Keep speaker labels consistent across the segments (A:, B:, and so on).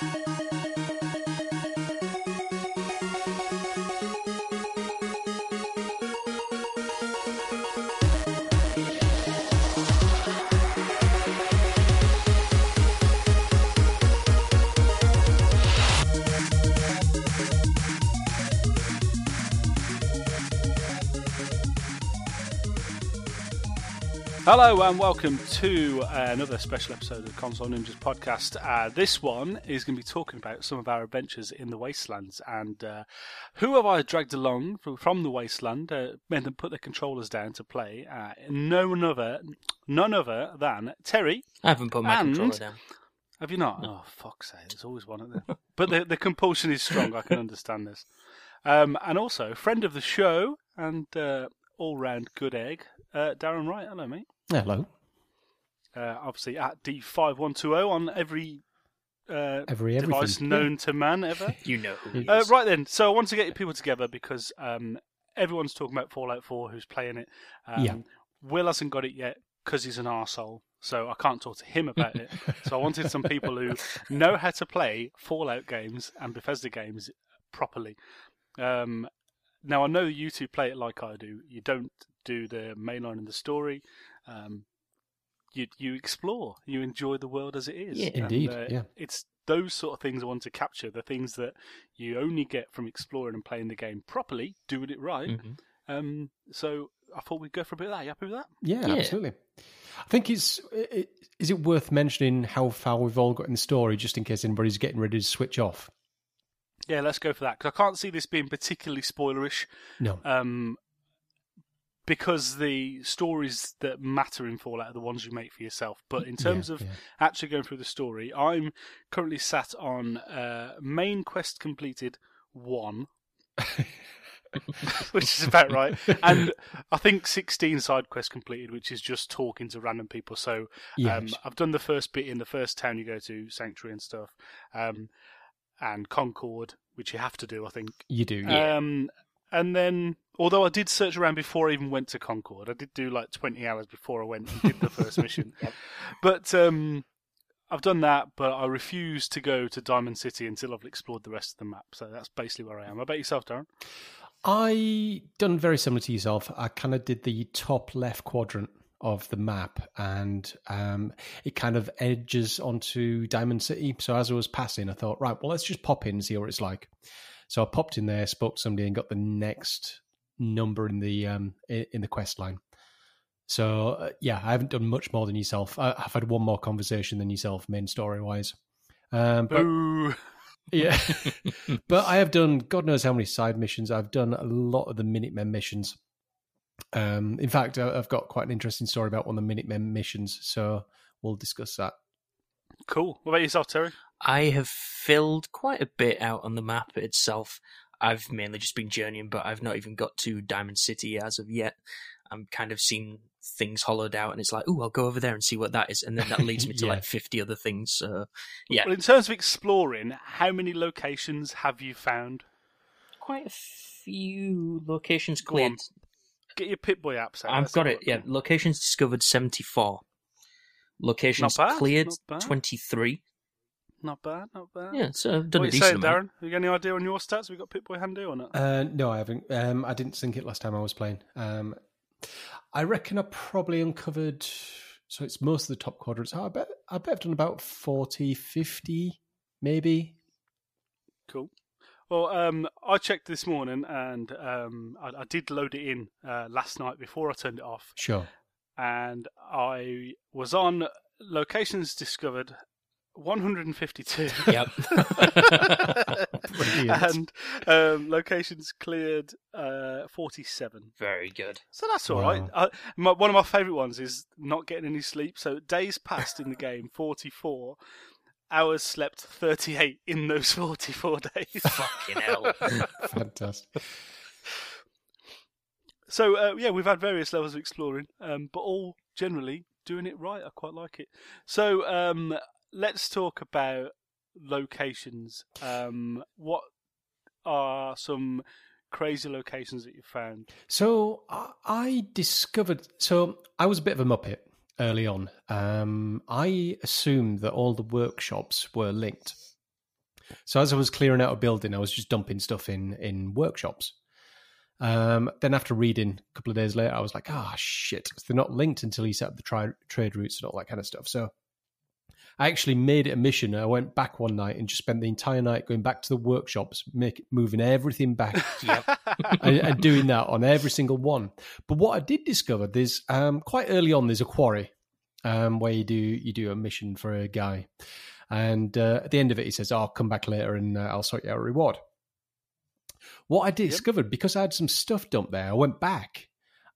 A: Thank you. Hello and welcome to uh, another special episode of the Console Ninjas podcast. Uh, this one is going to be talking about some of our adventures in the Wastelands and uh, who have I dragged along from, from the Wasteland, uh, made them put their controllers down to play. Uh, no other, none other than Terry.
B: I haven't put my
A: And-
B: controller down.
A: Have you not? Oh, fuck's sake! There's always one of them. but the the compulsion is strong. I can understand this. Um, and also, friend of the show and uh, all round good egg, uh, Darren Wright. Hello, mate.
C: Hello.
A: uh, obviously at D5120 on every uh,
C: Every
A: device known to man ever.
B: You know who
A: Uh,
B: is.
A: right then, so I want to get people together because um, everyone's talking about Fallout 4 who's playing it. Um,
C: Yeah.
A: Will hasn't got it yet because he's an arsehole, so I can't talk to him about it. so I wanted some people who know how to play Fallout games and Bethesda games properly. Um, now I know you two play it like I do. You don't do the mainline and the story. Um, you you explore. You enjoy the world as it is.
B: Yeah.
A: And,
C: Indeed,
A: uh,
C: yeah.
A: It's those sort of things I want to capture. The things that you only get from exploring and playing the game properly, doing it right.
B: Mhm.
A: Um, so I thought we'd go for a bit of that. You happy with that?
C: Yeah,
B: Yeah.
C: absolutely. I think it's. It, is it worth mentioning how far we've all got in the story, just in case anybody's getting ready to switch off?
A: Yeah, let's go for that because I can't see this being particularly spoilerish.
C: No.
A: Um, because the stories that matter in Fallout are the ones you make for yourself. But in terms
C: Yeah,
A: of
C: yeah.
A: actually going through the story, I'm currently sat on uh, main quest completed one, which is about right, and I think 16 side quests completed, which is just talking to random people. So um, I've done the first bit in the first town you go to, Sanctuary and stuff, um, and Concord, which you have to do, I think.
C: you do. Yeah.
A: Um, and then, although I did search around before I even went to Concord, I did do like 20 hours before I went and did the first mission. But um, I've done that, but I refuse to go to Diamond City until I've explored the rest of the map. So that's basically where I am. How about yourself, Darren?
C: I done very similar to yourself. I kind of did the top left quadrant of the map, and um, it kind of edges onto Diamond City. So as I was passing, I thought, right, well, let's just pop in and see what it's like. So I popped in there, spoke to somebody, and got the next number in the um, in the quest line. So uh, yeah, I haven't done much more than yourself. I, I've had one more conversation than yourself, main story wise. Um, but
A: Boo!
C: yeah. but I have done God knows how many side missions. I've done a lot of the Minutemen missions. Um, in fact, I've got quite an interesting story about one of the Minutemen missions, so we'll discuss that.
A: Cool. What about yourself, Terry?
B: I have filled quite a bit out on the map itself. I've mainly just been journeying, but I've not even got to Diamond City as of yet. I'm kind of seeing things hollowed out, and it's like, oh, I'll go over there and see what that is, and then that leads me to
C: Yeah.
B: like 50 other things. So, yeah,
A: Well, in terms of exploring, how many locations have you found?
B: quite a few locations cleared.
A: Get your Pip Boy apps out.
B: I've got it. Yeah, locations discovered 74. Locations
A: Not bad,
B: cleared
A: not bad.
B: 23.
A: Not bad, not bad.
B: Yeah, so I've done
A: what
B: a
A: are you
B: decent
A: saying. Darren? Have you got any idea on your stats? Have we got Pip Boy handy or not?
C: Uh, no, I haven't. Um, I didn't sync it last time I was playing. Um, I reckon I probably uncovered. So it's most of the top quadrants. Oh, I bet I bet I've done about 40, 50, maybe.
A: Cool. Well, um, I checked this morning and um, I, I did load it in uh, last night before I turned it off,
C: Sure.
A: And I was on locations discovered 152.
B: Yep.
A: And um, locations cleared uh, 47.
B: Very good.
A: So that's all right. I, my, one of my favourite ones is not getting any sleep. So days passed in the game 44, hours slept 38 in those 44 days.
B: Fucking hell.
C: Fantastic.
A: So uh, yeah, we've had various levels of exploring, um, but all generally doing it right. I quite like it. So um, let's talk about locations. Um, what are some crazy locations that you found?
C: So I- discovered. So I was a bit of a muppet early on. Um, I assumed that all the workshops were linked. So as I was clearing out a building, I was just dumping stuff in in workshops. Um, then after reading a couple of days later, I was like, ah, shit, because they're not linked until you set up the tri- trade routes and all that kind of stuff. So I actually made it a mission. I went back one night and just spent the entire night going back to the workshops, make, moving everything back and, and doing that on every single one. But what I did discover, there's um, quite early on, there's a quarry um, where you do you do a mission for a guy, and uh, at the end of it, he says, "Oh, "I'll come back later and uh, I'll sort you out a reward." What I discovered because I had some stuff dumped there, I went back,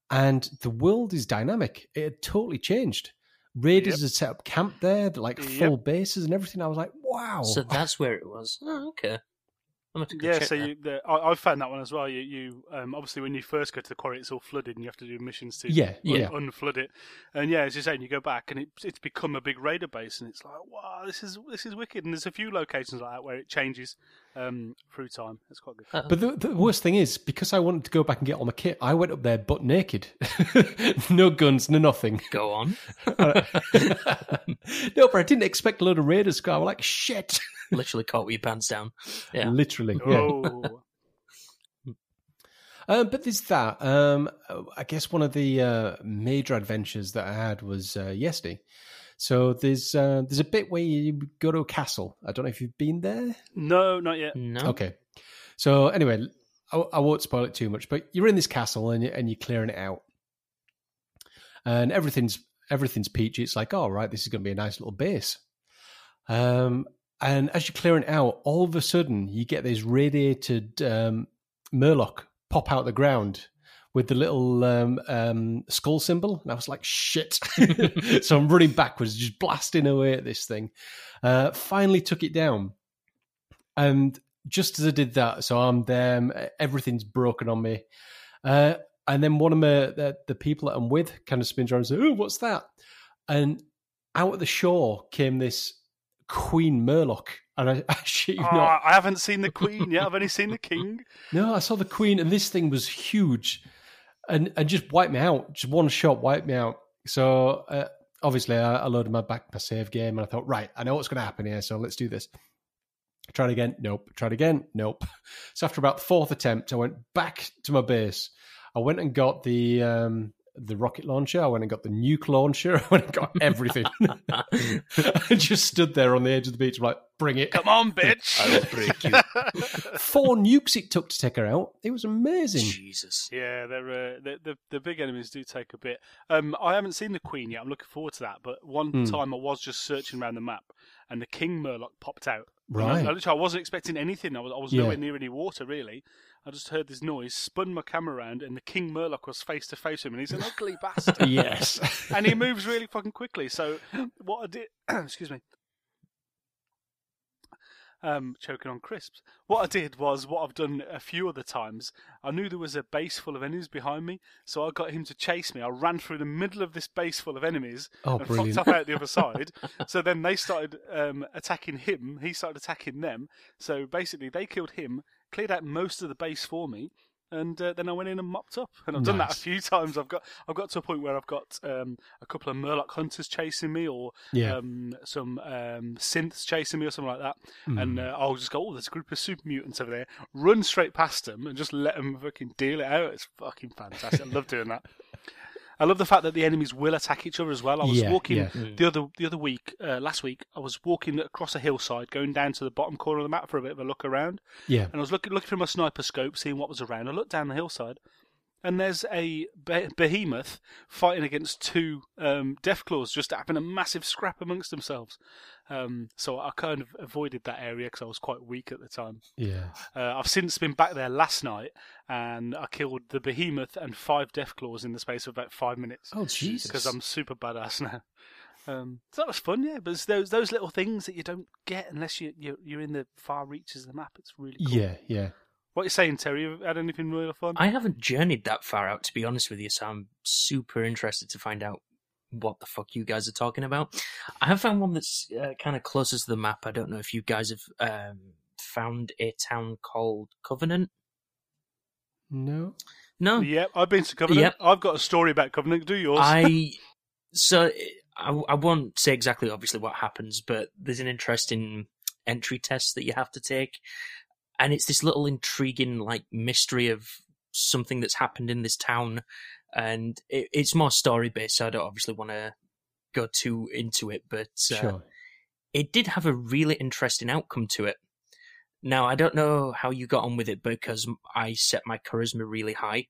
C: and the world is dynamic. It had totally changed. Raiders
A: Yep.
C: had set up camp there, like
A: Yep.
C: full bases and everything. I was like, "Wow!"
B: So that's where it was. Oh, okay.
A: Yeah,
B: check
A: so you, the, I, I found that one as well. You, you um, obviously when you first go to the quarry, it's all flooded, and you have to do missions to
C: Yeah,
A: un-
C: yeah.
A: unflood it. And yeah, as you're saying, you go back, and it, it's become a big raider base, and it's like, wow, this is this is wicked. And there's a few locations like that where it changes um, through time. It's quite good.
B: Uh,
C: But the, the worst thing is, because I wanted to go back and get all my kit, I went up there butt naked. no guns, no nothing.
B: Go on.
C: no, but I didn't expect a load of raiders to go. I was like, shit.
B: Literally caught with your pants down. Yeah.
C: Literally. Yeah.
A: Oh,
C: Um, but there's that. Um, I guess one of the uh, major adventures that I had was uh, yesterday. So there's uh, there's a bit where you go to a castle. I don't know if you've been there.
A: no, not yet.
B: No.
C: Okay. So anyway, I, I won't spoil it too much, but you're in this castle and you, and you're clearing it out, and everything's everything's peachy. It's like, all right, this is going to be a nice little base. Um, and as you're clearing out, all of a sudden you get this radiated um, mirelurk pop out the ground with the little um, um, skull symbol, and I was like, shit. so I'm running backwards, just blasting away at this thing. Uh, finally took it down, and just as I did that, so I'm there, everything's broken on me. Uh, and then one of my, the, the people that I'm with kind of spins around and says, Oh, what's that? And out at the shore came this Queen Mirelurk. And I, I shit you
A: Oh,
C: not.
A: I haven't seen the Queen yet. I've only seen the King.
C: No, I saw the Queen, and this thing was huge, and and just wiped me out. Just one shot wiped me out. So uh, obviously, I, I loaded my back my save game, and I thought, right, I know what's going to happen here. So let's do this. Tried again, nope. Tried again, nope. So after about the fourth attempt, I went back to my base. I went and got the um, the rocket launcher. I went and got the nuke launcher. I went and got everything. I just stood there on the edge of the beach, like, bring it.
A: Come on, bitch.
B: I will break you.
C: Four nukes it took to take her out. It was amazing.
B: Jesus.
A: Yeah, they're, uh, the, the the big enemies do take a bit. Um, I haven't seen the Queen yet. I'm looking forward to that. But one
C: Hmm.
A: time I was just searching around the map, and the King Mirelurk popped out. And I-
C: Right.
A: I, literally, I wasn't expecting anything. I was, I was
C: Yeah.
A: nowhere near any water really. I just heard this noise, spun my camera around, and the King Mirelurk was face to face with him, and he's an ugly bastard.
C: Yes.
A: and he moves really fucking quickly. So what I did, excuse me, um, choking on crisps. What I did was what I've done a few other times. I knew there was a base full of enemies behind me, so I got him to chase me. I ran through the middle of this base full of enemies
C: Oh,
A: and
C: brilliant.
A: fucked up out the other side. so then they started um, attacking him. He started attacking them. So basically, they killed him, cleared out most of the base for me. And uh, then I went in and mopped up, and I've done that a few times. I've got I've got to a point where I've got um, a couple of Mirelurk hunters chasing me, or
C: Yeah.
A: um, some um, synths chasing me, or something like that.
C: Mm.
A: And uh, I'll just go, oh, there's a group of super mutants over there. Run straight past them and just let them fucking deal it out. It's fucking fantastic. I love doing that. I love the fact that the enemies will attack each other as well. I was
C: Yeah,
A: walking
C: yeah.
A: the other the other week, uh, last week. I was walking across a hillside, going down to the bottom corner of the map for a bit of a look around,
C: yeah.
A: and I was looking looking through my sniper scope, seeing what was around. I looked down the hillside, and there's a be- behemoth fighting against two um, deathclaws, just having a massive scrap amongst themselves. Um, so I kind of avoided that area because I was quite weak at the time.
C: Yeah.
A: Uh, I've since been back there last night, and I killed the behemoth and five deathclaws in the space of about five minutes
C: Oh Jesus.
A: because I'm super badass now. Um, so that was fun, yeah. But it's those those little things that you don't get unless you you're, you're in the far reaches of the map. It's really cool.
C: Yeah, yeah.
A: What are you saying, Terry? You had anything really fun?
B: I haven't journeyed that far out, to be honest with you, so I'm super interested to find out what the fuck you guys are talking about. I have found one that's uh, kind of closest to the map. I don't know if you guys have um, found a town called Covenant.
C: No.
B: No,
A: Yep, I've been to Covenant.
B: Yep.
A: I've got a story about Covenant. Do yours?
B: I so I, I won't say exactly obviously what happens, but there's an interesting entry test that you have to take, and it's this little intriguing like mystery of something that's happened in this town, and it, it's more story based. So I don't obviously want to go too into it, but uh,
C: Sure.
B: it did have a really interesting outcome to it. Now, I don't know how you got on with it because I set my charisma really high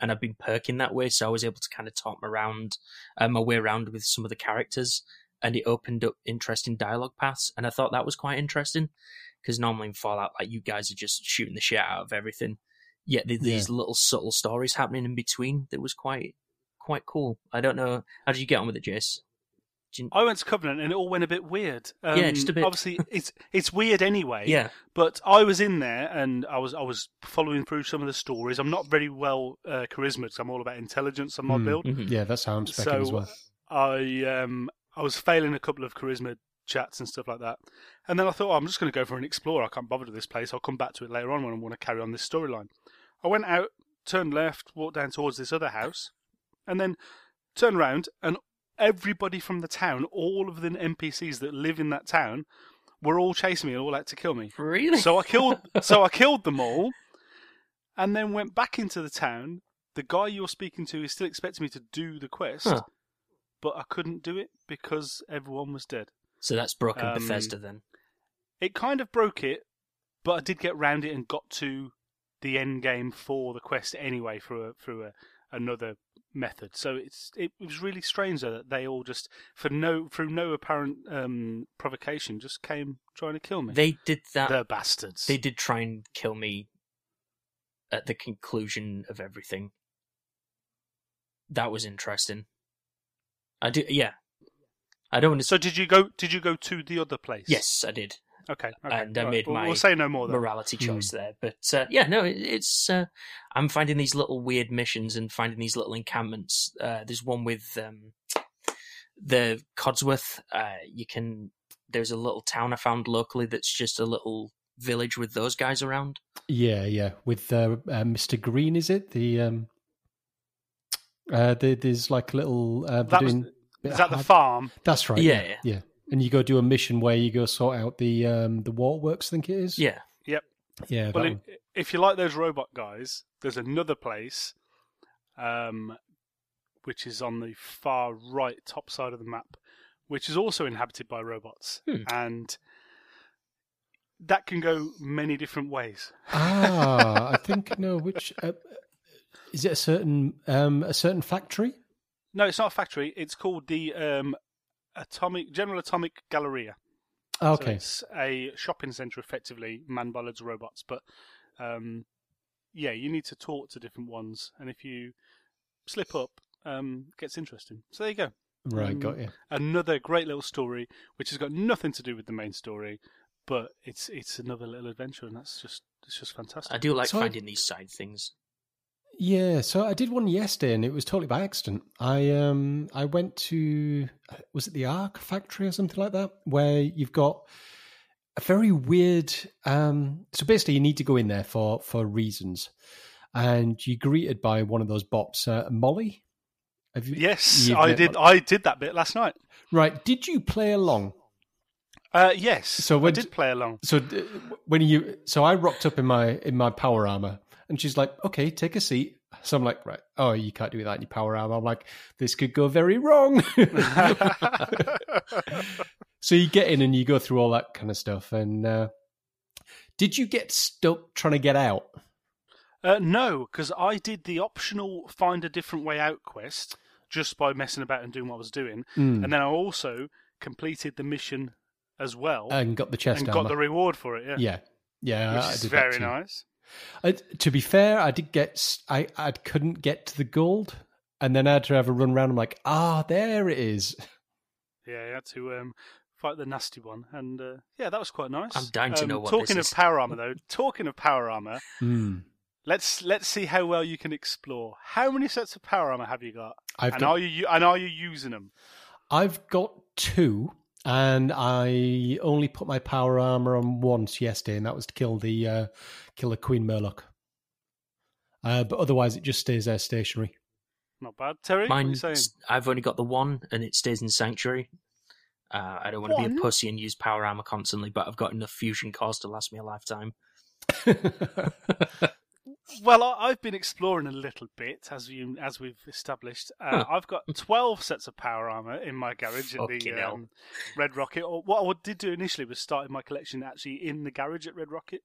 B: and I've been perking that way. So I was able to kind of talk my, around, uh, my way around with some of the characters and it opened up interesting dialogue paths. And I thought that was quite interesting because normally in Fallout, like you guys are just shooting the shit out of everything. Yet there's these little subtle stories happening in between that was quite, quite cool. I don't know. How did you get on with it, Jace? Do you-
A: I went to Covenant and it all went a bit weird. Um,
B: Yeah, just a bit.
A: Obviously, it's it's weird anyway.
B: Yeah.
A: But I was in there and I was I was following through some of the stories. I'm not very well uh, charisma 'cause I'm all about intelligence on my
C: Hmm.
A: build.
B: Mhm.
C: Yeah, that's how I'm specking
A: So
C: as well.
A: I um I was failing a couple of charisma chats and stuff like that. And then I thought, oh, I'm just going to go for an explore. I can't bother to this place. I'll come back to it later on when I want to carry on this storyline. I went out, turned left, walked down towards this other house, and then turned around, and everybody from the town, all of the NPCs that live in that town, were all chasing me and all out to kill me.
B: Really?
A: So I killed so I killed them all and then went back into the town. The guy you're speaking to is still expecting me to do the quest,
B: Huh.
A: but I couldn't do it because everyone was dead.
B: So that's broken
A: Um,
B: Bethesda then.
A: It kind of broke it, but I did get round it and got to the end game for the quest anyway through a, through a, another method. So it's it was really strange though that they all just for no through no apparent um, provocation just came trying to kill me.
B: They did that.
A: the bastards.
B: They did try and kill me at the conclusion of everything. That was interesting. I do, yeah. I don't want to.
A: So did you go? Did you go to the other place?
B: yes, I did.
A: Okay. okay.
B: And I
A: Right,
B: made
A: we'll,
B: my
A: We'll say no more. Then.
B: Morality choice there, but uh, yeah, no, it, it's. Uh, I'm finding these little weird missions and finding these little encampments. Uh, there's one with um, the Codsworth. Uh, you can. There's a little town I found locally that's just a little village with those guys around.
C: Yeah, yeah. With uh, uh, Mr. Green, is it the? um uh, there, there's like a little. Uh,
A: That was,
C: doing-
A: is that the farm?
C: That's right.
B: Yeah,
C: Yeah, yeah. And you go do a mission where you go sort out the um the waterworks. I think it is.
B: Yeah,
A: Yep.
C: yeah. that
A: Well,
C: one.
A: if, if you like those robot guys, there's another place, um, which is on the far right top side of the map, which is also inhabited by robots,
B: Hmm.
A: and that can go many different ways.
C: ah, I think no. Which uh, is it? A certain um a certain factory?
A: No, it's not a factory. It's called the um, Atomic General Atomic Galleria. So
C: Okay.
A: it's a shopping centre, effectively manned by loads of robots. But um, yeah, you need to talk to different ones, and if you slip up, um, it gets interesting. So there you go.
C: right.
A: um,
C: Got you.
A: Another great little story, which has got nothing to do with the main story, but it's it's another little adventure, and that's just it's just fantastic.
B: I do like
C: So I-
B: finding these side things.
C: Yeah, so I did one yesterday, and it was totally by accident. I um I went to was it the Arc Factory or something like that, where you've got a very weird. Um, so basically, you need to go in there for for reasons, and you're greeted by one of those bots, uh, Molly. Have you,
A: Yes, I did.
C: Mo-
A: I did that bit last night.
C: Right? Did you play along?
A: Uh, yes,
C: So
A: I did play along.
C: So when you, so I rocked up in my in my power armor, and she's like, "Okay, take a seat." So I'm like, "Right, oh, you can't do that in your power armor." I'm like, "This could go very wrong." so you get in and you go through all that kind of stuff. And uh, did you get stuck trying to get out?
A: Uh, no, because I did the optional find a different way out quest just by messing about and doing what I was doing,
C: Mm.
A: and then I also completed the mission as well
C: And got the chest
A: and
C: armor.
A: got the reward for it. Yeah,
C: yeah, yeah,
A: which
C: I
A: is very nice.
C: I, to be fair, I did get s- I I couldn't get to the gold, and then I had to have a run around. I'm like, ah, there it is.
A: Yeah, you had to um, fight the nasty one, and uh, yeah, that was quite nice.
B: I'm dying to
A: Um,
B: know what
A: Talking
B: this
A: of
B: is.
A: power armor, though, talking of power armor,
C: Hmm.
A: let's let's see how well you can explore. How many sets of power armor have you got?
C: I've
A: and
C: got
A: are you and are you using them?
C: I've got two, and I only put my power armor on once yesterday, and that was to kill the uh, kill the Queen Mirelurk. Uh, but otherwise, it just stays there stationary.
A: Not bad, Terry. what are you
B: Mine,
A: saying?
B: I've only got the one, and it stays in Sanctuary. Uh, I don't want to be a pussy and use power armor constantly, but I've got enough fusion cores to last me a lifetime.
A: Well, I, I've been exploring a little bit, as you as we've established. Uh,
B: Huh.
A: I've got twelve sets of power armor in my garage at
B: Fucking
A: the um, Red Rocket. Or what I did do initially was starting my collection actually in the garage at Red Rocket.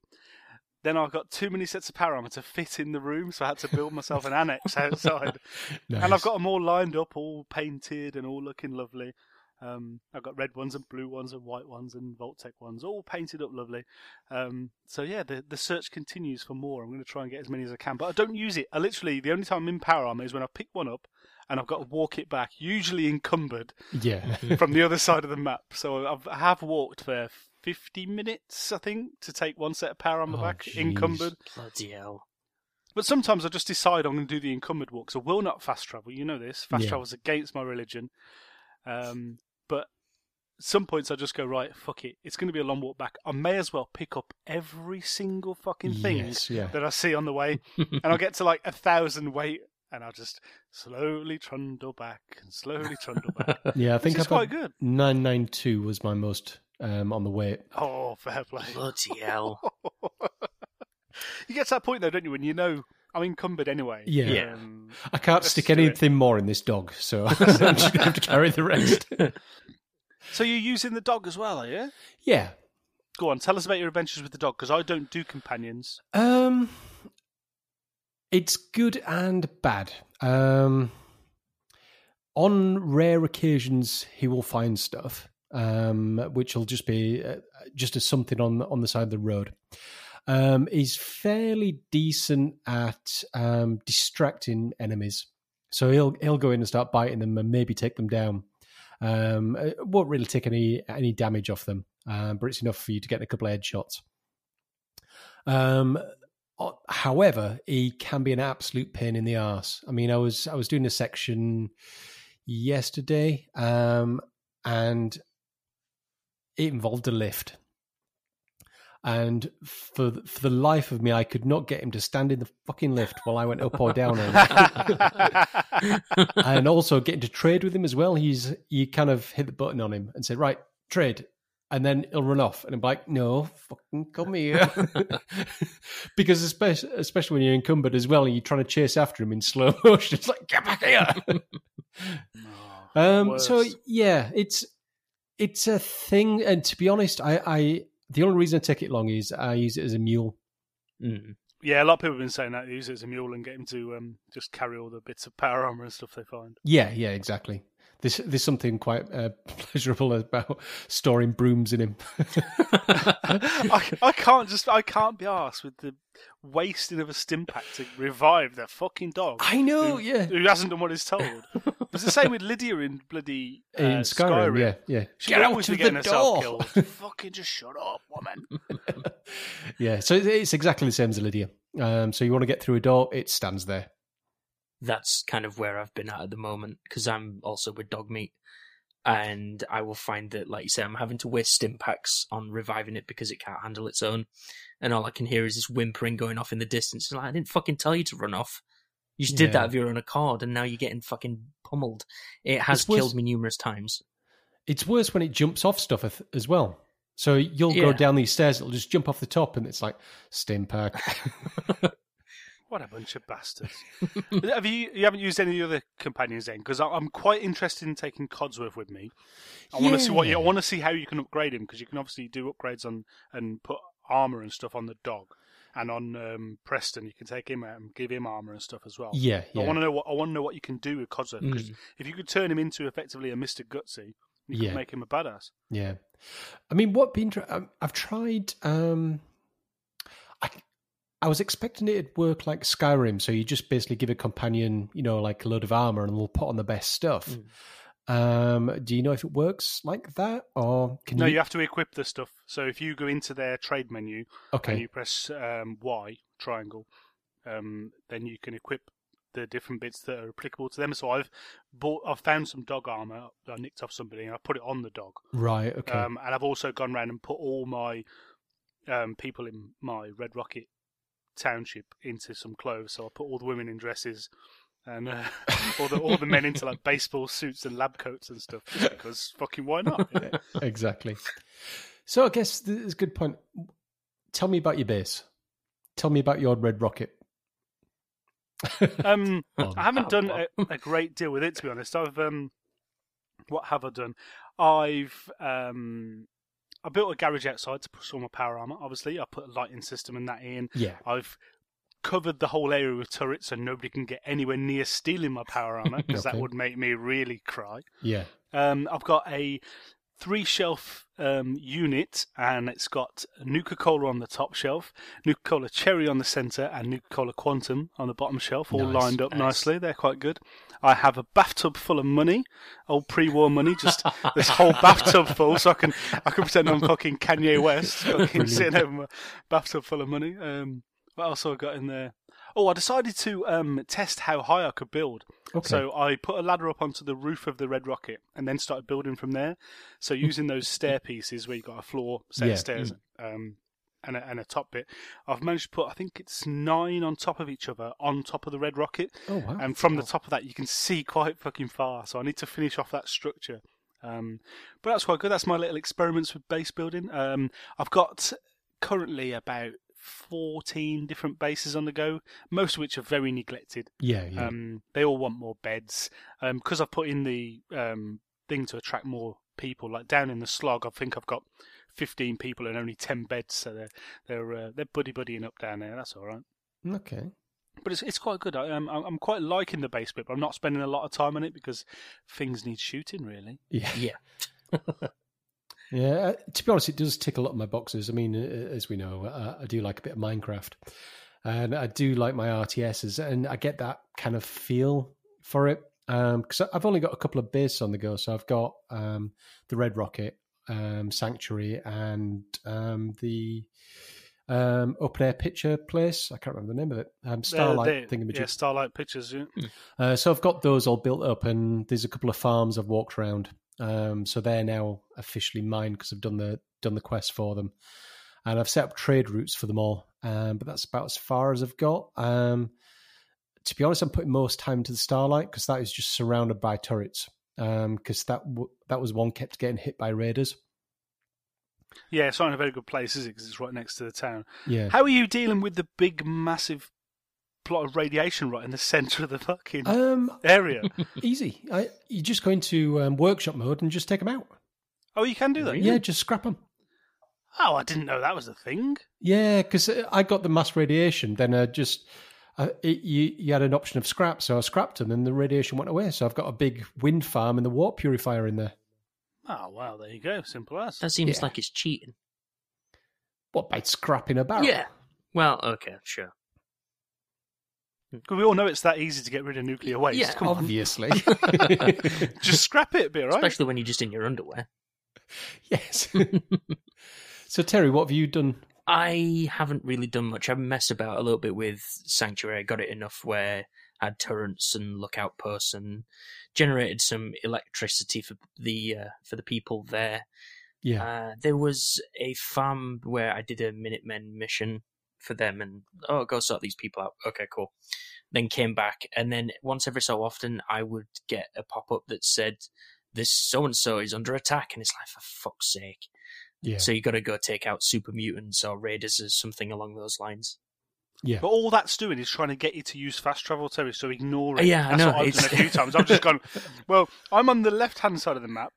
A: Then I've got too many sets of power armor to fit in the room, so I had to build myself an annex outside. And I've got them all lined up, all painted and all looking lovely. Um, I've got red ones and blue ones and white ones and Vault-Tec ones, all painted up lovely. Um, so yeah, the the search continues for more. I'm going to try and get as many as I can, but I don't use it. I literally the only time I'm in power armor is when I pick one up and I've got to walk it back, usually encumbered
C: yeah.
A: from the other side of the map. So I've, I have walked for 50 minutes, I think, to take one set of power armor
C: Oh,
A: back,
C: jeez.
A: encumbered.
B: Bloody hell.
A: But sometimes I just decide I'm going to do the encumbered walk. So I will not fast travel. You know this. Fast
C: Yeah.
A: travel's against my religion. Um, but some points I just go right. Fuck it. It's going to be a long walk back. I may as well pick up every single fucking thing
C: Yes, yeah.
A: that I see on the way, and I'll get to like a thousand weight, and I'll just slowly trundle back and slowly trundle back.
C: Yeah, I think I've
A: quite
C: got
A: good.
C: 992 was my most um, on the way.
A: Oh, fair play.
B: Bloody hell.
A: you get to that point though, don't you? When you know I'm encumbered anyway.
C: Yeah.
B: Yeah.
A: Um,
C: I can't stick
A: do it.
C: anything more in this dog, so I'm just going to have to carry the rest.
A: so you're using the dog as well, are you?
C: yeah.
A: Go on, tell us about your adventures with the dog because I don't do companions.
C: Um, it's good and bad. Um, on rare occasions, he will find stuff, um, which will just be uh, just as something on on the side of the road. Um, he's fairly decent at um, distracting enemies, so he'll he'll go in and start biting them and maybe take them down. Um, it won't really take any any damage off them, um, but it's enough for you to get a couple of headshots. Um, uh, however, he can be an absolute pain in the ass. I mean, I was I was doing a section yesterday, um, and it involved a lift. And for the- for the life of me, I could not get him to stand in the fucking lift while I went up or down on it. and also getting to trade with him as well. He's you kind of hit the button on him and say, "Right, trade," and then he'll run off, and I'm like, "No, fucking come here," because especially especially when you're encumbered as well, and you're trying to chase after him in slow motion. It's like, "Get back here!" um, so yeah, it's it's a thing, and to be honest, I, I the only reason I take it long is I use it as a mule.
B: Mm.
A: yeah, a lot of people have been saying that they use it as a mule and get him to um, just carry all the bits of power armor and stuff they find.
C: Yeah, yeah, exactly. There's there's something quite uh, pleasurable about storing brooms in him.
A: I, I can't just I can't be asked with the wasting of a stim pack to revive that fucking dog.
C: I know,
A: who,
C: yeah.
A: who hasn't done what he's told. It's the same with Lydia in bloody uh,
C: in Skyrim, yeah, yeah.
A: She'd
C: Get out
A: always
C: to the door.
A: killed. Fucking just shut up, woman.
C: yeah, so it's exactly the same as Lydia. Um, so you want to get through a door, it stands there.
B: That's kind of where I've been at at the moment because I'm also with dog meat. And I will find that, like you say, I'm having to waste impacts on reviving it because it can't handle its own. And all I can hear is this whimpering going off in the distance. Like, I didn't fucking tell you to run off. You just did
C: Yeah.
B: that of your own accord, and now you're getting fucking pummeled. It has
C: It's worse-
B: killed me numerous times.
C: It's worse when it jumps off stuff as well. So you'll go down these stairs, it'll just jump off the top, and it's like stim pack.
A: What a bunch of bastards. Have you you haven't used any other companions then? Because I'm quite interested in taking Codsworth with me. I want to see what you, I want to see how you can upgrade him because you can obviously do upgrades on and put armor and stuff on the dog, and on um, Preston you can take him out and give him armor and stuff as well.
C: yeah,
A: I want to know what I want to know what you can do with Codsworth because
B: Mm.
A: if you could turn him into effectively a Mister Gutsy, you
C: Yeah.
A: could make him a badass.
C: yeah. I mean, what been? um, I've tried. Um, I I was expecting it'd work like Skyrim, so you just basically give a companion, you know, like a load of armor, and they'll put on the best stuff.
B: Mm.
C: Um, do you know if it works like that, or can
A: No,
C: you?
A: you have to equip the stuff. So if you go into their trade menu
C: okay.
A: and you press um, Y triangle, um, then you can equip the different bits that are applicable to them. So I've bought, I've found some dog armor that I nicked off somebody, and I put it on the dog.
C: right, okay,
A: Um, and I've also gone around and put all my um, people in my Red Rocket township into some clothes. So I put all the women in dresses, and uh, all the all the men into like baseball suits and lab coats and stuff, because fucking why not? you know?
C: exactly. So I guess this is a good point. Tell me about your base. Tell me about your red rocket.
A: Um, I haven't done a, a great deal with it to be honest. I've um, what have I done? I've um, I built a garage outside to put all my power armor. Obviously, I put a lighting system and that in.
C: Yeah.
A: I've covered the whole area with turrets, so nobody can get anywhere near stealing my power armor because
C: Okay.
A: that would make me really cry.
C: Yeah.
A: Um, I've got a three shelf um, unit, and it's got Nuka Cola on the top shelf, Nuka Cola Cherry on the center, and Nuka Cola Quantum on the bottom shelf, all
C: Nice,
A: lined up
B: nice.
A: nicely. They're quite good. I have a bathtub full of money, old pre-war money, just this whole bathtub full, so I can I can pretend I'm fucking Kanye West, fucking
C: Brilliant.
A: sitting over my bathtub full of money. Um, what else have I got in there? Oh, I decided to um, test how high I could build.
C: Okay.
A: So I put a ladder up onto the roof of the Red Rocket and then started building from there. So using those stair pieces where you've got a floor, set
C: Yeah.
A: of stairs, um, and, a, and a top bit, I've managed to put, I think it's nine on top of each other on top of the Red Rocket.
C: oh wow.
A: And from the top of that, you can see quite fucking far. So I need to finish off that structure. Um, but that's quite good. That's my little experiments with base building. Um, I've got currently about 14 different bases on the go, most of which are very neglected.
C: yeah. Yeah.
A: Um, they all want more beds. Because I've put in the um, thing to attract more people, like down in the slog, I think I've got 15 people and only 10 beds, so they're they're uh, they're buddy buddying up down there. That's all right.
C: okay.
A: But it's it's quite good. I, um, I'm I'm quite liking the base bit, but I'm not spending a lot of time on it because things need shooting. Really,
C: Yeah.
B: Yeah.
C: Yeah, uh, to be honest, it does tick a lot of my boxes. I mean, uh, as we know, uh, I do like a bit of Minecraft, and I do like my RTSs, and I get that kind of feel for it. Because I've only got a couple of bases on the go, so I've got um, the Red Rocket, um, Sanctuary, and um, the um, open air picture place. I can't remember the name of it. Um, Starlight
A: they,
C: thingamajig.
A: yeah, Starlight Pictures. Yeah.
C: Uh, so I've got those all built up, and there's a couple of farms I've walked around. Um, so they're now officially mine because I've done the done the quest for them, and I've set up trade routes for them all. Um, but that's about as far as I've got. Um, to be honest, I'm putting most time to the Starlight because that is just surrounded by turrets. Because that w- that was one kept getting hit by raiders.
A: yeah, it's not in a very good place, is it? Because it's right next to the town.
C: Yeah.
A: How are you dealing with the big, massive plot of radiation right in the centre of the fucking
C: Um,
A: area?
C: easy. I, you just go into um, workshop mode and just take them out.
A: oh, you can do that.
C: Yeah, just scrap them.
A: Oh, I didn't know that was a thing.
C: Yeah, because I got the mass radiation. Then I just uh, it, you you had an option of scrap, so I scrapped them, and the radiation went away. So I've got a big wind farm and the water purifier in there.
A: Oh, wow, there you go. Simple as.
B: That seems
C: Yeah.
B: like it's cheating.
C: What by scrapping a barrel?
B: Yeah. Well, okay, sure.
A: 'Cause we all know it's that easy to get rid of nuclear waste.
B: Yeah,
A: Come on.
C: obviously.
A: Just scrap it, be all right.
B: Especially when you're just in your underwear.
C: yes. so Terry, what have you done?
B: I haven't really done much. I messed about a little bit with Sanctuary. I got it enough where I had turrets and lookout posts and generated some electricity for the uh, for the people there.
C: Yeah,
B: Uh, there was a farm where I did a Minutemen mission for them, and oh, go sort these people out. Okay, cool. Then came back, and then once every so often, I would get a pop up that said, "This so and so is under attack," and it's like, for fuck's sake.
C: yeah,
B: So you got to go take out super mutants or raiders or something along those lines.
C: yeah.
A: But all that's doing is trying to get you to use fast travel, Terry, so ignore it.
B: Yeah, I know,
A: what I've
B: it's-
A: done a few times. I've just gone, well, I'm on the left hand side of the map.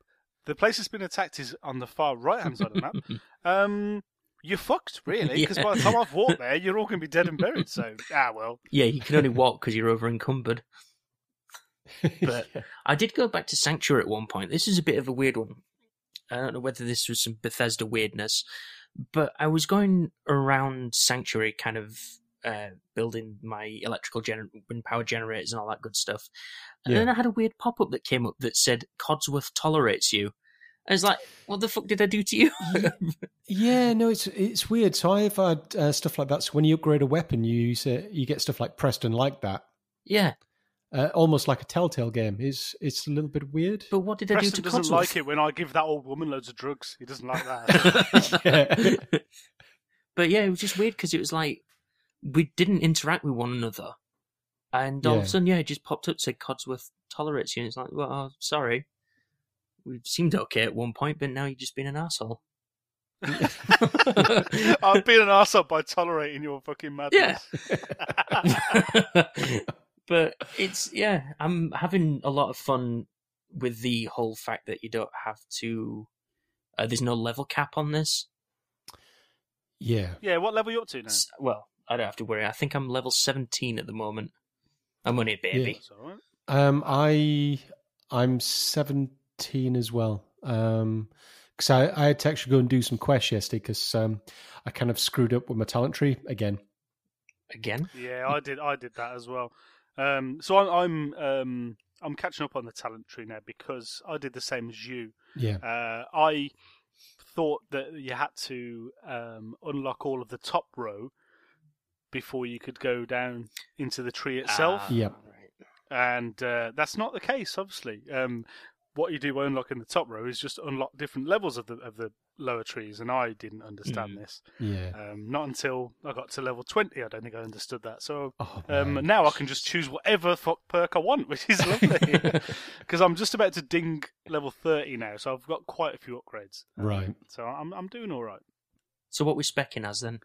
A: The place that's been attacked is on the far right hand side of the map. Um, you're fucked, really, because by the time I've walked there, you're all going to be dead and buried. So, ah, well.
B: Yeah, you can only walk because you're over encumbered. But
C: Yeah.
B: I did go back to Sanctuary at one point. This is a bit of a weird one. I don't know whether this was some Bethesda weirdness, but I was going around Sanctuary, kind of uh, building my electrical gener- wind power generators and all that good stuff. And
C: Yeah.
B: then I had a weird pop up that came up that said Codsworth tolerates you. I was like, "What the fuck did I do to you?"
C: Yeah, no, it's it's weird. So I've had uh, stuff like that. So when you upgrade a weapon, you use it, you get stuff like Preston like that,
B: yeah,
C: uh, almost like a Telltale game. It's it's a little bit weird.
B: but what did I do to Preston
A: doesn't
B: Codsworth?
A: like it when I give that old woman loads of drugs. He doesn't like that.
C: yeah.
B: but yeah, it was just weird because it was like we didn't interact with one another, And all of a sudden, yeah, it just popped up said Codsworth tolerates you, and it's like, well, oh, sorry, we seemed okay at one point, but now you've just been an asshole.
A: I've been an asshole by tolerating your fucking madness.
B: but it's yeah, I'm having a lot of fun with the whole fact that you don't have to. Uh, there's no level cap on this.
C: Yeah.
A: Yeah, what level are you up to now?
B: S- Well, I don't have to worry. I think I'm level 17 at the moment. I'm only a baby.
A: That's all right.
C: Um, I I'm seventeen as well. Um, because I, I had to actually go and do some quests yesterday because um I kind of screwed up with my talent tree again.
B: Again?
A: Yeah, I did. I did that as well. Um, so I'm I'm um, I'm catching up on the talent tree now because I did the same as you.
C: Yeah.
A: Uh, I thought that you had to um, unlock all of the top row before you could go down into the tree itself,
B: Ah,
C: Yep.
B: right.
A: and uh, that's not the case. Obviously, um, what you do by unlocking the top row is just unlock different levels of the of the lower trees, and I didn't understand
B: Mm.
A: this.
C: Yeah.
A: Um, not until I got to level twenty, I don't think I understood that. So
C: Oh,
A: um, now I can just choose whatever fuck perk I want, which is lovely. Because I'm just about to ding level thirty now, so I've got quite a few upgrades. Um,
C: Right.
A: So I'm I'm doing all right.
B: So what we specking as then?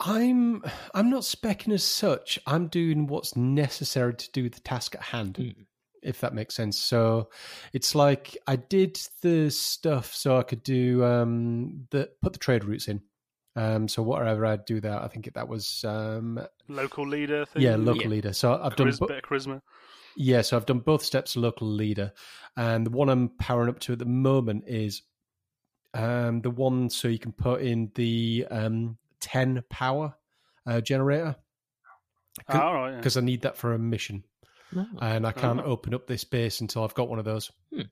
C: I'm I'm not specking as such. I'm doing what's necessary to do the task at hand,
B: Mm.
C: If that makes sense. So it's like I did the stuff so I could do um the put the trade routes in. Um so whatever I'd do that, I think that was um
A: Local leader thing.
C: yeah, local
B: Yeah.
C: leader. So I've done
A: Charis-
C: bo-
A: bit of charisma.
C: yeah, so I've done both steps of local leader, and the one I'm powering up to at the moment is um, the one so you can put in the um, ten power uh, generator
A: Ah, all right. Yeah.
C: because I need that for a mission,
B: No.
C: and I can't
A: Oh.
C: open up this base until I've got one of those.
B: Hmm.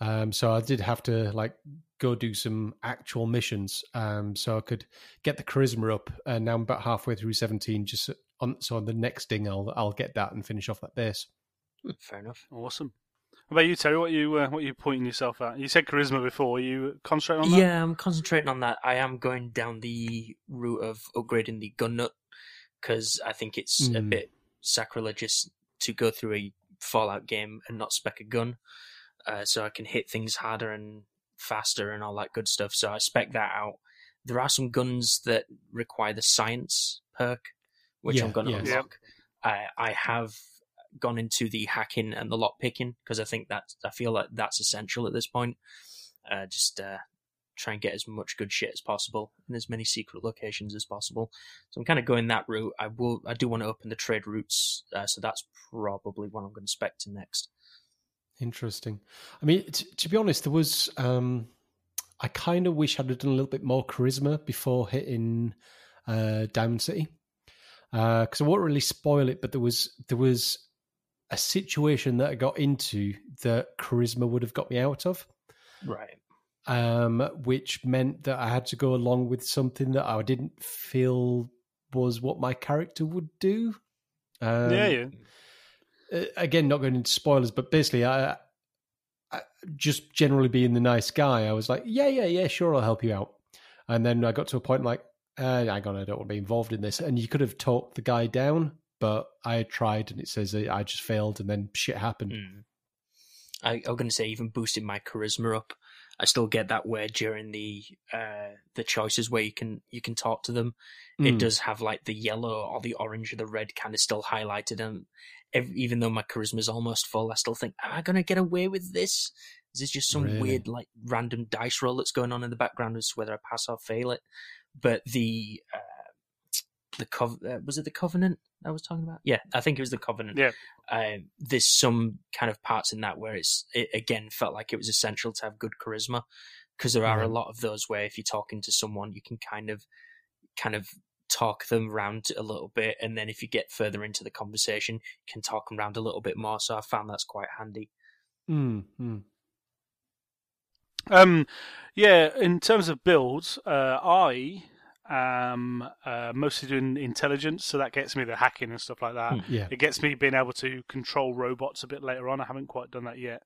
C: Um, so I did have to like go do some actual missions, um, so I could get the charisma up. And now I'm about halfway through seventeen. Just on so on the next ding, I'll I'll get that and finish off that base.
B: Hmm, Fair enough.
A: Awesome. What about you, Terry? What you uh, what you pointing yourself at? You said charisma before. You concentrate on that.
B: Yeah, I'm concentrating on that. I am going down the route of upgrading the gun nut because I think it's a
C: Mm.
B: bit sacrilegious to go through a Fallout game and not spec a gun. Uh, so I can hit things harder and faster and all that good stuff. So I spec that out. There are some guns that require the science perk, which
C: Yeah,
B: I'm going to
C: yeah.
B: unlock. I I have gone into the hacking and the lock picking because I think that I feel like that's essential at this point. Uh, just uh, try and get as much good shit as possible in as many secret locations as possible. So I'm kind of going that route. I will. I do want to open the trade routes, uh, so that's probably what I'm going to spec to next.
C: Interesting. I mean, t- to be honest, there was. Um, I kind of wish I'd have done a little bit more charisma before hitting uh, Diamond City, because I won't really spoil it. But there was there was a situation that I got into that charisma would have got me out of,
B: Right.
C: Um, which meant that I had to go along with something that I didn't feel was what my character would do. Um,
A: yeah, yeah.
C: uh, again, not going into spoilers, but basically, I, I just generally being the nice guy, I was like, yeah, yeah, yeah, sure, I'll help you out. And then I got to a point like, uh, hang on, I don't want to be involved in this. And you could have talked the guy down, but I tried, and it says I just failed, and then shit happened.
B: Mm. I, I was going to say even boosting my charisma up. I still get that where during the uh, the choices where you can you can talk to them, it
C: Mm.
B: does have like the yellow or the orange or the red kind of still highlighted. And ev even though my charisma is almost full, I still think, am I going to get away with this? Is this just some
C: Really?
B: weird like random dice roll that's going on in the background as to whether I pass or fail it? But the uh, the cov- uh, was it the covenant I was talking about? Yeah, I think it was the covenant.
A: Yeah.
B: Um, there's some kind of parts in that where it's it again felt like it was essential to have good charisma because there are a lot of those where if you're talking to someone you can kind of kind of talk them round a little bit and then if you get further into the conversation you can talk them round a little bit more so i found that's quite handy
C: Mm, mm.
A: Um, yeah, in terms of builds, uh, I am uh, mostly doing intelligence, so that gets me the hacking and stuff like that.
C: Yeah.
A: It gets me being able to control robots a bit later on. I haven't quite done that yet.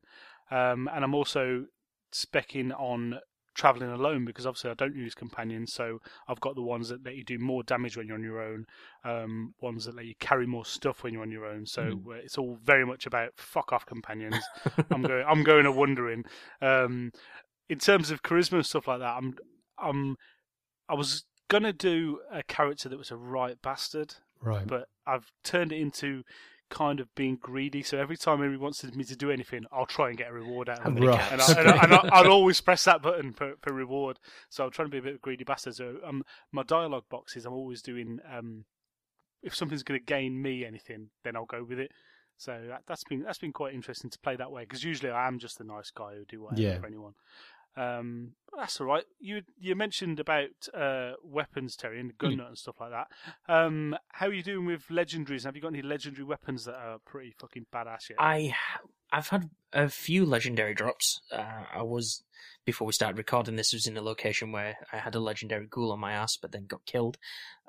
A: Um, and I'm also specking on traveling alone because obviously I don't use companions, so I've got the ones that let you do more damage when you're on your own, um, ones that let you carry more stuff when you're on your own. So
C: Mm.
A: it's all very much about fuck off companions. I'm going, I'm going a wondering. Um, in terms of charisma and stuff like that, I'm, I'm, I was gonna do a character that was a right bastard,
C: Right.
A: but I've turned it into kind of being greedy. So every time anybody wants me to do anything, I'll try and get a reward out of it.
C: Right.
A: And, I, and, I, and I, I'll always press that button for, for reward. So I'm trying to be a bit of a greedy bastard. So um, my dialogue boxes, I'm always doing. Um, if something's going to gain me anything, then I'll go with it. So that, that's been that's been quite interesting to play that way because usually I am just a nice guy who do whatever
C: Yeah.
A: for anyone. Um, that's all right. You you mentioned about uh, weapons, Terry, and gun
B: Hmm.
A: nut and stuff like that. Um, how are you doing with legendaries? Have you got any legendary weapons that are pretty fucking badass yet?
B: I I've had a few legendary drops. Uh, I was before we started recording this was in a location where I had a legendary ghoul on my ass, but then got killed,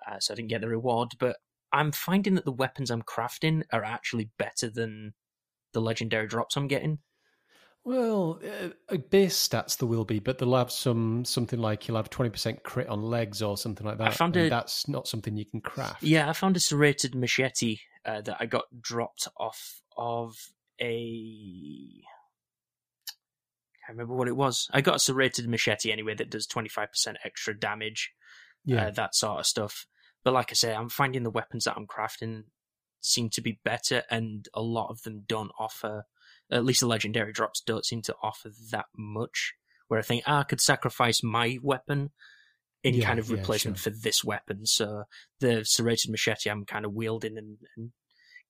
B: uh, so I didn't get the reward. But I'm finding that the weapons I'm crafting are actually better than the legendary drops I'm getting.
C: Well, uh, base stats there will be, but they'll have some something like you'll have twenty percent crit on legs or something like that.
B: found
C: and
B: a-
C: that's not something you can craft.
B: Yeah, I found a serrated machete uh, that I got dropped off of a. I can't remember what it was. I got a serrated machete anyway that does 25% extra damage,
C: yeah.
B: uh, that sort of stuff. But like I say, I'm finding the weapons that I'm crafting seem to be better, and a lot of them don't offer, at least the legendary drops don't seem to offer that much. Where I think ah, I could sacrifice my weapon in
C: Yeah,
B: kind of
C: yeah,
B: replacement
C: sure.
B: for this weapon. So the serrated machete I'm kind of wielding and, and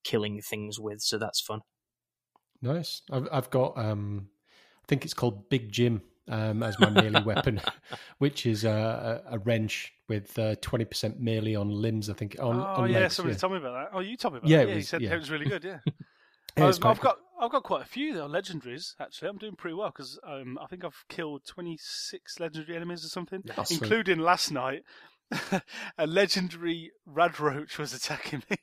B: killing things with, so that's fun.
C: Nice. I've, I've got, um, I think it's called Big Jim um, as my melee weapon, which is a, a, a wrench with uh, twenty percent melee on limbs. I think on,
A: oh
C: on
A: yeah,
C: legs.
A: somebody
C: yeah.
A: told me about that. Oh, you told me about
C: Yeah,
A: that.
C: it
A: Yeah, you
C: was-
A: said
C: yeah.
A: it was really good. Yeah. I've, got I've got quite a few that are legendaries. Actually, I'm doing pretty well because um, I think I've killed 26 legendary enemies or something,
C: sweet.
A: including last night. a legendary Radroach was attacking me.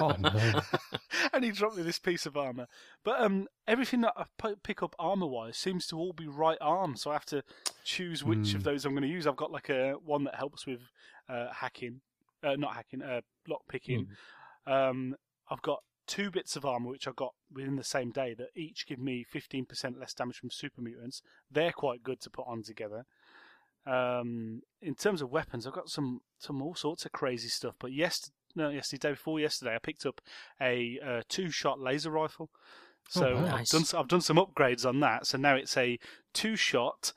C: Oh no!
A: and he dropped me this piece of armor. But um, everything that I p- pick up armor wise seems to all be right arm, so I have to choose which of
C: Hmm.
A: those I'm going to use. I've got like a one that helps with uh, hacking, uh, not hacking, uh, lock picking.
C: Hmm.
A: Um, I've got two bits of armor which I got within the same day that each give me 15% less damage from super mutants. They're quite good to put on together. Um, in terms of weapons, I've got some some all sorts of crazy stuff. But yes, no, yesterday, day before yesterday, I picked up a uh, two-shot laser rifle. So
C: Oh, wow.
A: I've done I've done some upgrades on that. So now it's a two-shot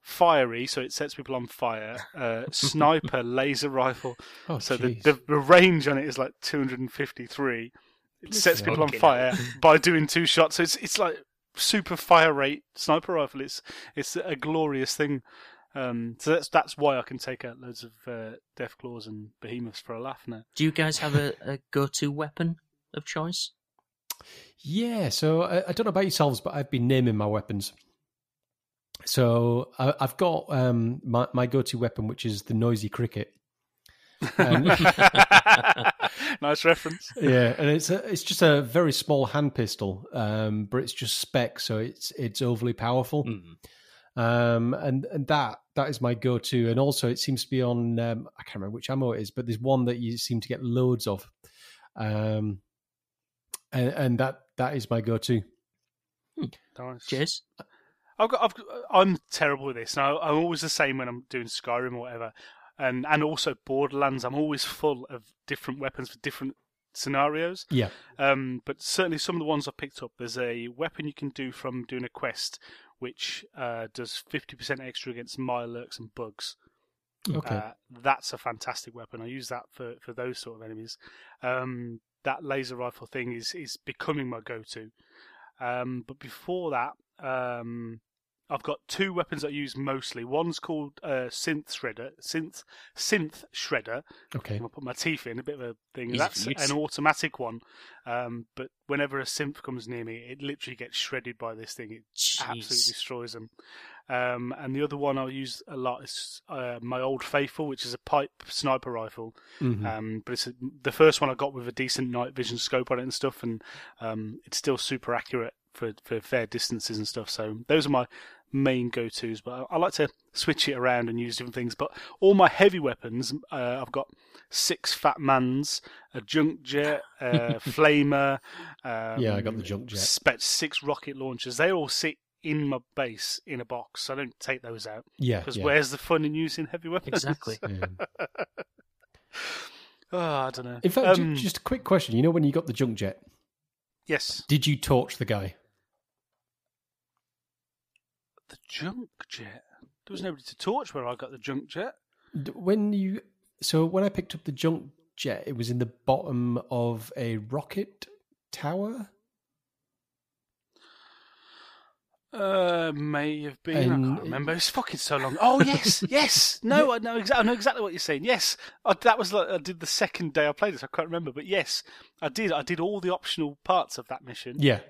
A: fiery, so it sets people on fire. Uh, sniper laser rifle.
C: Oh,
A: So the, the the range on it is like 253. It sets people on fire by doing two shots. So it's it's like super fire rate sniper rifle. It's it's a glorious thing. Um, so that's that's why I can take out loads of uh, Deathclaws and behemoths for a laugh now.
B: Do you guys have a, a go-to weapon of choice?
C: Yeah, so I, I don't know about yourselves, but I've been naming my weapons. So I, I've got um, my, my go-to weapon, which is the noisy cricket. And,
A: nice reference.
C: yeah, and it's a, it's just a very small hand pistol, um, but it's just spec, so it's it's overly powerful.
B: Hmm.
C: Um, and and that that is my go-to, and also it seems to be on um, I can't remember which ammo it is, but there's one that you seem to get loads of, um, and and that that is my go-to.
A: Nice.
B: Cheers.
A: I've got, I've, I'm terrible with this. Now I'm always the same when I'm doing Skyrim or whatever, and and also Borderlands. I'm always full of different weapons for different scenarios.
C: Yeah,
A: Um, but certainly some of the ones I picked up. There's a weapon you can do from doing a quest, which uh, does 50% extra against Mirelurks and bugs.
C: okay.
A: Uh, that's a fantastic weapon. I use that for, for those sort of enemies. Um, that laser rifle thing is, is becoming my go-to. Um, but before that, um, I've got two weapons I use mostly. One's called uh, Synth Shredder, Synth Synth Shredder.
C: okay.
A: I'm gonna put my teeth in a bit of a thing.
B: Easy
A: That's an automatic one, um, but whenever a synth comes near me, it literally gets shredded by this thing. It absolutely destroys them. Um, and the other one I'll use a lot is uh, my old faithful, which is a pipe sniper rifle.
C: Mhm.
A: Um, but it's a, the first one I got with a decent night vision scope on it and stuff, and um, it's still super accurate for for fair distances and stuff. So those are my main go tos, but I, I like to switch it around and use different things. But all my heavy weapons, uh, I've got six fat mans, a junk jet, a flamer. Um,
C: Yeah, I got the junk jet.
A: spe- six rocket launchers. They all sit in my base in a box. So I don't take those out
C: Yeah,
A: because
C: yeah.
A: where's the fun in using heavy weapons?
B: Exactly.
C: yeah.
A: oh, I don't know.
C: In fact,
A: Um,
C: just a quick question. You know, when you got the junk jet,
A: yes,
C: did you torch the guy?
A: The junk jet. There was nobody to torch where I got the junk jet.
C: When you so when I picked up the junk jet, it was in the bottom of a rocket tower.
A: Uh, may have been. I can't remember. It's fucking so long. Oh yes, yes. No, I know exactly. I know exactly what you're saying. Yes, I, that was like I did the second day I played this. I can't remember, but yes, I did. I did all the optional parts of that mission
C: Yeah,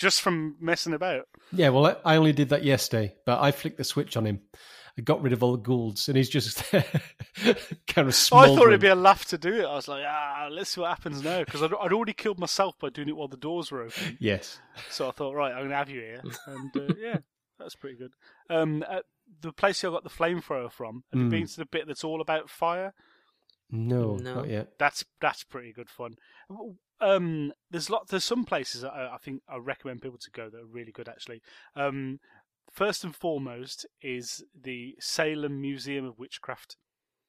A: just from messing about.
C: yeah. Well, I- I only did that yesterday, but I flicked the switch on him. I got rid of all the ghouls, and he's just kind of
A: Oh. I thought it'd be a laugh to do it. I was like, ah, let's see what happens now because I'd, I'd already killed myself by doing it while the doors were open.
C: yes.
A: So I thought, right, I'm gonna have you here, and uh, yeah, that's pretty good. Um, uh, the place I got the flamethrower from, have you
C: Mm.
A: been to the bit that's all about fire?
C: No,
B: No.
C: not yet.
A: That's that's pretty good fun. Um, there's lot. There's some places that I, I think I recommend people to go that are really good. Actually, um, first and foremost is the Salem Museum of Witchcraft,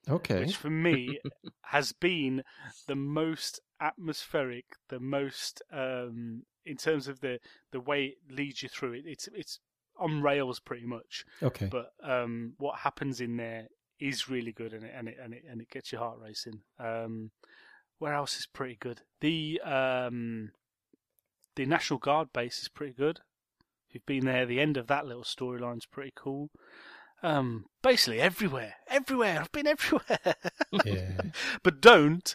C: Okay.
A: which for me has been the most atmospheric, the most um, in terms of the the way it leads you through it. It's it's on rails pretty much,
C: Okay.
A: but um, what happens in there is really good, and it and it and it, and it gets your heart racing. Um, where else is pretty good? The um, the National Guard base is pretty good. If you've been there, the end of that little storyline's pretty cool. Um, basically everywhere, everywhere. I've been everywhere.
C: yeah.
A: but don't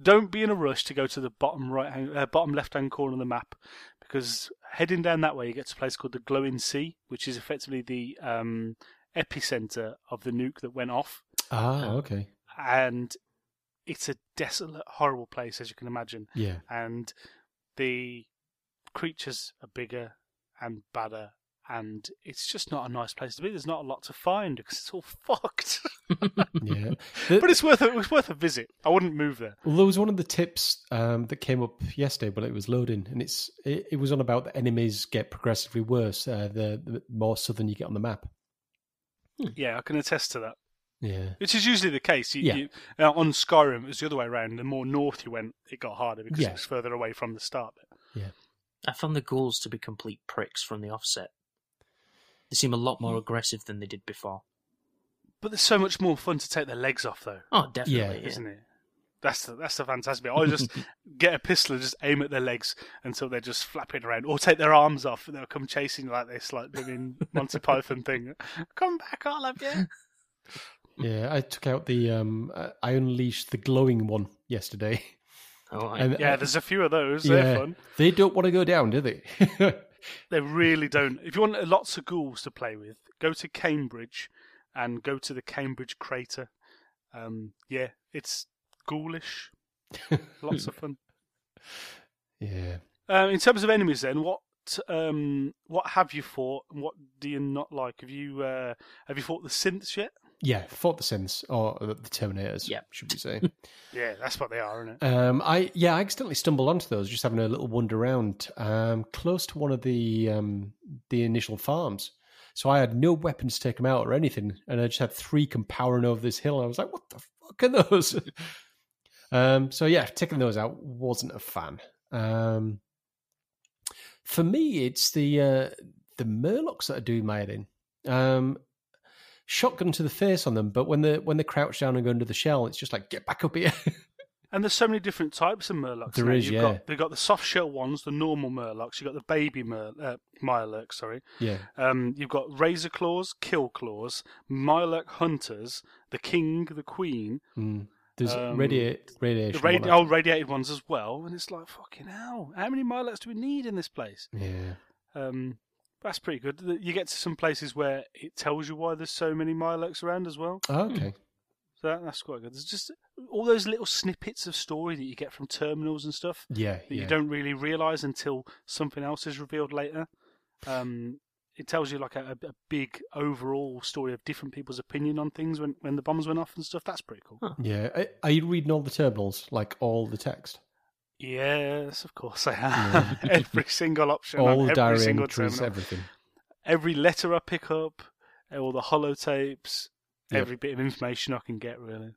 A: don't be in a rush to go to the bottom right hand, uh, bottom left hand corner of the map because heading down that way you get to a place called the glowing sea which is effectively the um, epicenter of the nuke that went off
C: Ah, okay.
A: and it's a desolate horrible place as you can imagine
C: Yeah.
A: and the creatures are bigger and badder and it's just not a nice place to be there's not a lot to find because it's all fucked
C: Yeah.
A: but it's worth a, it's worth a visit i wouldn't move there
C: Well, there was one of the tips um, that came up yesterday, but it was loading, and it's it, it was on about the enemies get progressively worse uh, the, the more southern you get on the map.
A: Yeah, I can attest to that.
C: Yeah,
A: Which is usually the case. You,
C: Yeah.
A: you, uh, on Skyrim, it was the other way around. The more north you went, it got harder because
C: Yeah.
A: it was further away from the start. Yeah.
B: I found the ghouls to be complete pricks from the offset. They seem a lot
C: Hmm.
B: more aggressive than they did before.
A: But there's so much more fun to take their legs off, though,
B: Oh, definitely.
C: Yeah,
B: Yeah,
A: isn't it? That's the that's the fantastic bit. I just get a pistol and just aim at their legs until they're just flapping around, or take their arms off and they'll come chasing like this, like the Monty Python thing. Come back, I'll have you.
C: yeah. I took out the um, I- I unleashed the glowing one yesterday.
B: Oh, I,
C: And-
A: Yeah, there's a few of those. They're
C: yeah,
A: fun.
C: they don't want to go down, do they?
A: They really don't. If you want lots of ghouls to play with, go to Cambridge and go to the Cambridge Crater. Um, yeah, it's ghoulish. Lots of fun.
C: yeah.
A: Uh, in terms of enemies, then, what um, what have you fought and what do you not like? Have you uh, have you fought the synths yet?
C: Yeah, fought the synths or the Terminators.
B: Yeah.
C: should we say?
A: Yeah, that's what they are, isn't it?
C: Um, I yeah, I accidentally stumbled onto those just having a little wander around, um, close to one of the um, the initial farms. So I had no weapons to take them out or anything, and I just had three come powering over this hill. And I was like, "What the fuck are those?" um, so yeah, taking those out wasn't a fan. Um, for me, it's the uh, the Mirelurks that are doing my head in. Um, shotgun to the face on them, but when they when they crouch down and go under the shell, it's just like get back up here.
A: And there's so many different types of Mirelurks.
C: There
A: now.
C: is,
A: You've
C: yeah.
A: Got, they've got the soft shell ones, the normal Mirelurks. You've got the baby Mur- uh, sorry.
C: yeah.
A: Um, you've got Razor Claws, Kill Claws, Mirelurk Hunters, the King, the Queen,
C: Mm. There's
A: Um,
C: radiate,
A: the
C: radiation.
A: radi-
C: one,
A: old radiated ones as well. And it's like, fucking hell. How many Mirelurks do we need in this place?
C: Yeah.
A: Um, that's pretty good. You get to some places where it tells you why there's so many Mirelurks around as well.
C: Oh, okay.
A: So that, that's quite good. There's just all those little snippets of story that you get from terminals and stuff
C: Yeah.
A: that
C: yeah.
A: you don't really realise until something else is revealed later. Um, it tells you like a, a big overall story of different people's opinion on things when, when the bombs went off and stuff. That's pretty cool.
B: Huh.
C: Yeah. Are- Are you reading all the terminals, like all the text?
A: Yes, of course I am. every single option, on
C: all the
A: every
C: diary
A: single
C: entries,
A: terminal,
C: everything.
A: every letter I pick up, eh, all the holotapes,
C: Yep.
A: every bit of information I can get. Really,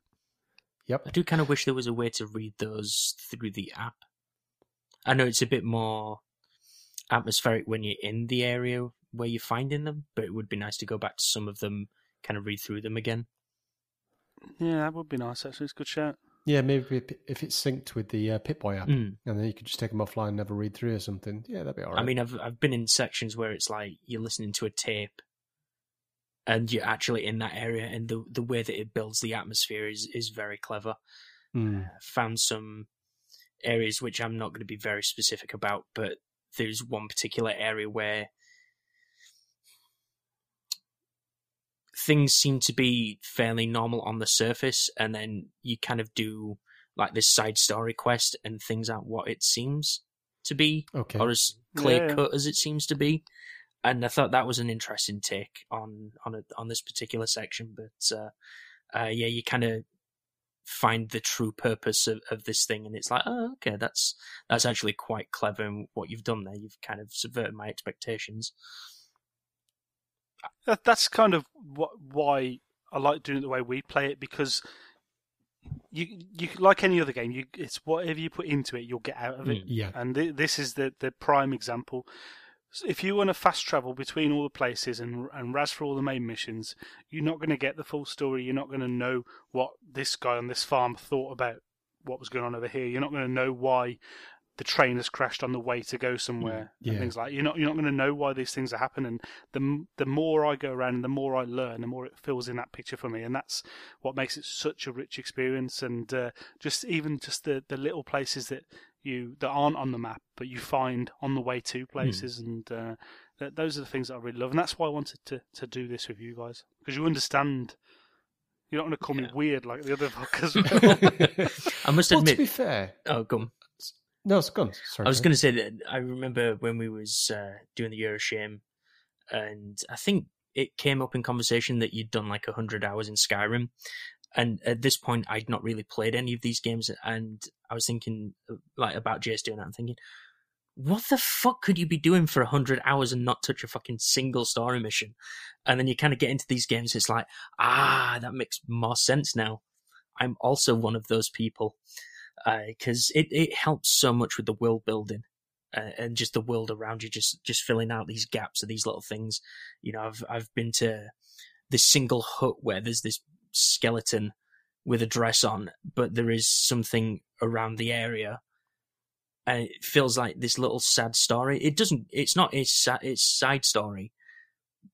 C: Yep.
B: I do kind of wish there was a way to read those through the app. I know it's a bit more atmospheric when you're in the area where you're finding them, but it would be nice to go back to some of them, kind of read through them again.
A: yeah, that would be nice. Actually, it's a good shout.
C: Yeah, maybe if- it's synced with the uh, Pip-Boy app,
B: Mm.
C: and then you could just take them offline, and never read through or something. Yeah, that'd be all right.
B: I mean, I've I've been in sections where it's like you're listening to a tape, and you're actually in that area, and the the way that it builds the atmosphere is is very clever.
C: Mm.
B: found some areas which I'm not going to be very specific about, but there's one particular area where things seem to be fairly normal on the surface, and then you kind of do like this side story quest, and things aren't what it seems to be,
C: okay.
B: or as clear
A: Yeah.
B: cut as it seems to be. And I thought that was an interesting take on on a, on this particular section, but uh, uh, yeah, you kind of find the true purpose of, of this thing, and it's like, oh, okay, that's that's actually quite clever in what you've done there. You've kind of subverted my expectations.
A: That, that's kind of what why I like doing it the way we play it because you you like any other game, you it's whatever you put into it, you'll get out of it.
B: Mm.
C: Yeah.
A: And th- this is the the prime example. So if you want to fast travel between all the places and and raz for all the main missions, you're not going to get the full story. You're not going to know what this guy on this farm thought about what was going on over here. You're not going to know why the train has crashed on the way to go somewhere
C: Yeah.
A: and things like. You're not you're not going to know why these things are happening. The the more I go around, and the more I learn, the more it fills in that picture for me, and that's what makes it such a rich experience. And uh, just even just the the little places that you that aren't on the map, but you find on the way to places, and uh, th- those are the things that I really love, and that's why I wanted to to do this with you guys because you understand. You're not going to call me weird like the other fuckers.
B: I must
C: well, to
B: admit,
C: be fair,
B: oh, come.
C: No, it's gone. Sorry,
B: I was going to say that I remember when we was uh, doing the Year of Shame, and I think it came up in conversation that you'd done like hundred hours in Skyrim, and at this point I'd not really played any of these games, and I was thinking uh, like about JS doing that. I'm thinking, what the fuck could you be doing for hundred hours and not touch a fucking single story mission? And then you kind of get into these games, it's like, ah, that makes more sense now. I'm also one of those people because it, it helps so much with the world building uh, and just the world around you, just just filling out these gaps of these little things. You know, I've I've been to this single hut where there's this skeleton with a dress on, but there is something around the area, and it feels like this little sad story. It doesn't. It's not a sad. It's side story,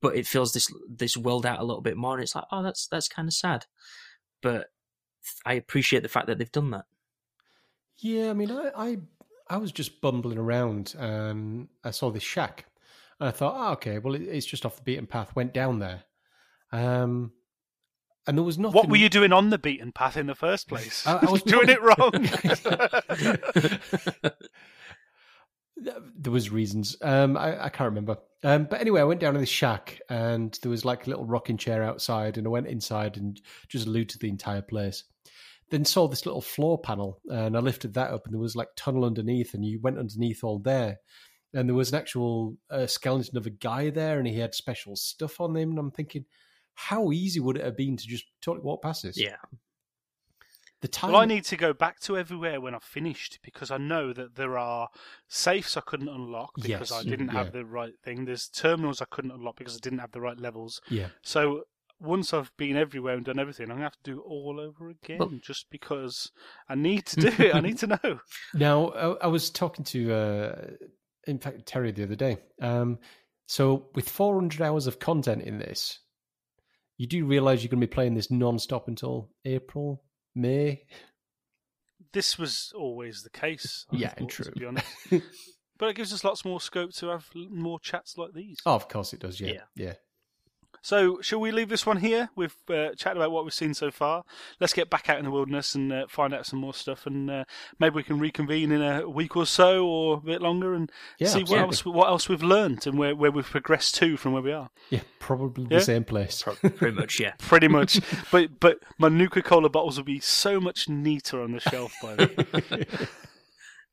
B: but it fills this this world out a little bit more. And it's like, oh, that's that's kind of sad, but I appreciate the fact that they've done that.
C: Yeah, I mean, I, I, I was just bumbling around and I saw this shack, and I thought, oh, okay, well, it, it's just off the beaten path. Went down there, um, and there was nothing.
A: what were you doing on the beaten path in the first place?
C: I- I was
A: doing it wrong.
C: there was reasons. Um, I, I can't remember. Um, but anyway, I went down to this shack, and there was like a little rocking chair outside, and I went inside and just looted the entire place. Then saw this little floor panel, and I lifted that up, and there was like tunnel underneath, and you went underneath all there, and there was an actual uh, skeleton of a guy there, and he had special stuff on him, and I'm thinking, how easy would it have been to just totally walk past this?
B: yeah.
C: The time.
A: well, I need to go back to everywhere when I've finished because I know that there are safes I couldn't unlock because
C: Yes,
A: I didn't
C: yeah.
A: have the right thing. There's terminals I couldn't unlock because I didn't have the right levels.
C: yeah.
A: So once I've been everywhere and done everything, I'm gonna have to do it all over again
B: Well-
A: just because I need to do it. I need to know.
C: Now, I, I was talking to, uh, in fact, Terry the other day. Um, so, with 400 hours of content in this, you do realize you're going to be playing this non-stop until April, May.
A: This was always the case. I
C: Yeah,
A: thought,
C: true.
A: To be honest, but it gives us lots more scope to have more chats like these.
C: Oh, of course it does. Yeah,
B: Yeah.
C: yeah.
A: So, shall we leave this one here? We've uh, chatted about what we've seen so far. Let's get back out in the wilderness and uh, find out some more stuff, and uh, maybe we can reconvene in a week or so, or a bit longer, and
C: Yeah,
A: see what else what else we've learned and where, where we've progressed to from where we are.
C: Yeah, probably
A: Yeah?
C: the same place.
B: Pretty much, yeah.
A: Pretty much, but but my Nuka Cola bottles will be so much neater on the shelf by then.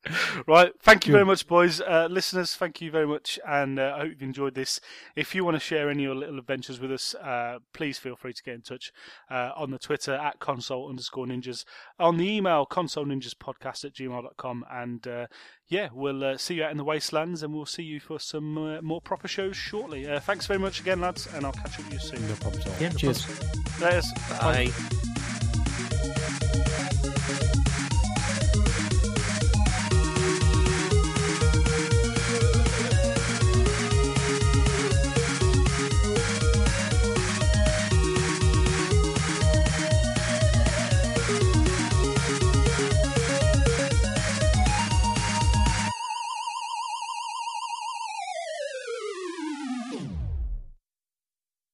A: Right, thank you very much, boys. Uh, listeners, thank you very much, and uh, I hope you've enjoyed this. If you want to share any of your little adventures with us, uh, please feel free to get in touch uh, on the Twitter at console underscore ninjas, on the email console ninjas podcast at gmail.com, and uh, yeah, we'll uh, see you out in the wastelands, and we'll see you for some uh, more proper shows shortly. Uh, thanks very much again, lads, and I'll catch up with you soon.
C: No problem.
B: Yeah, no
C: Cheers.
B: problem.
A: There's
B: Bye.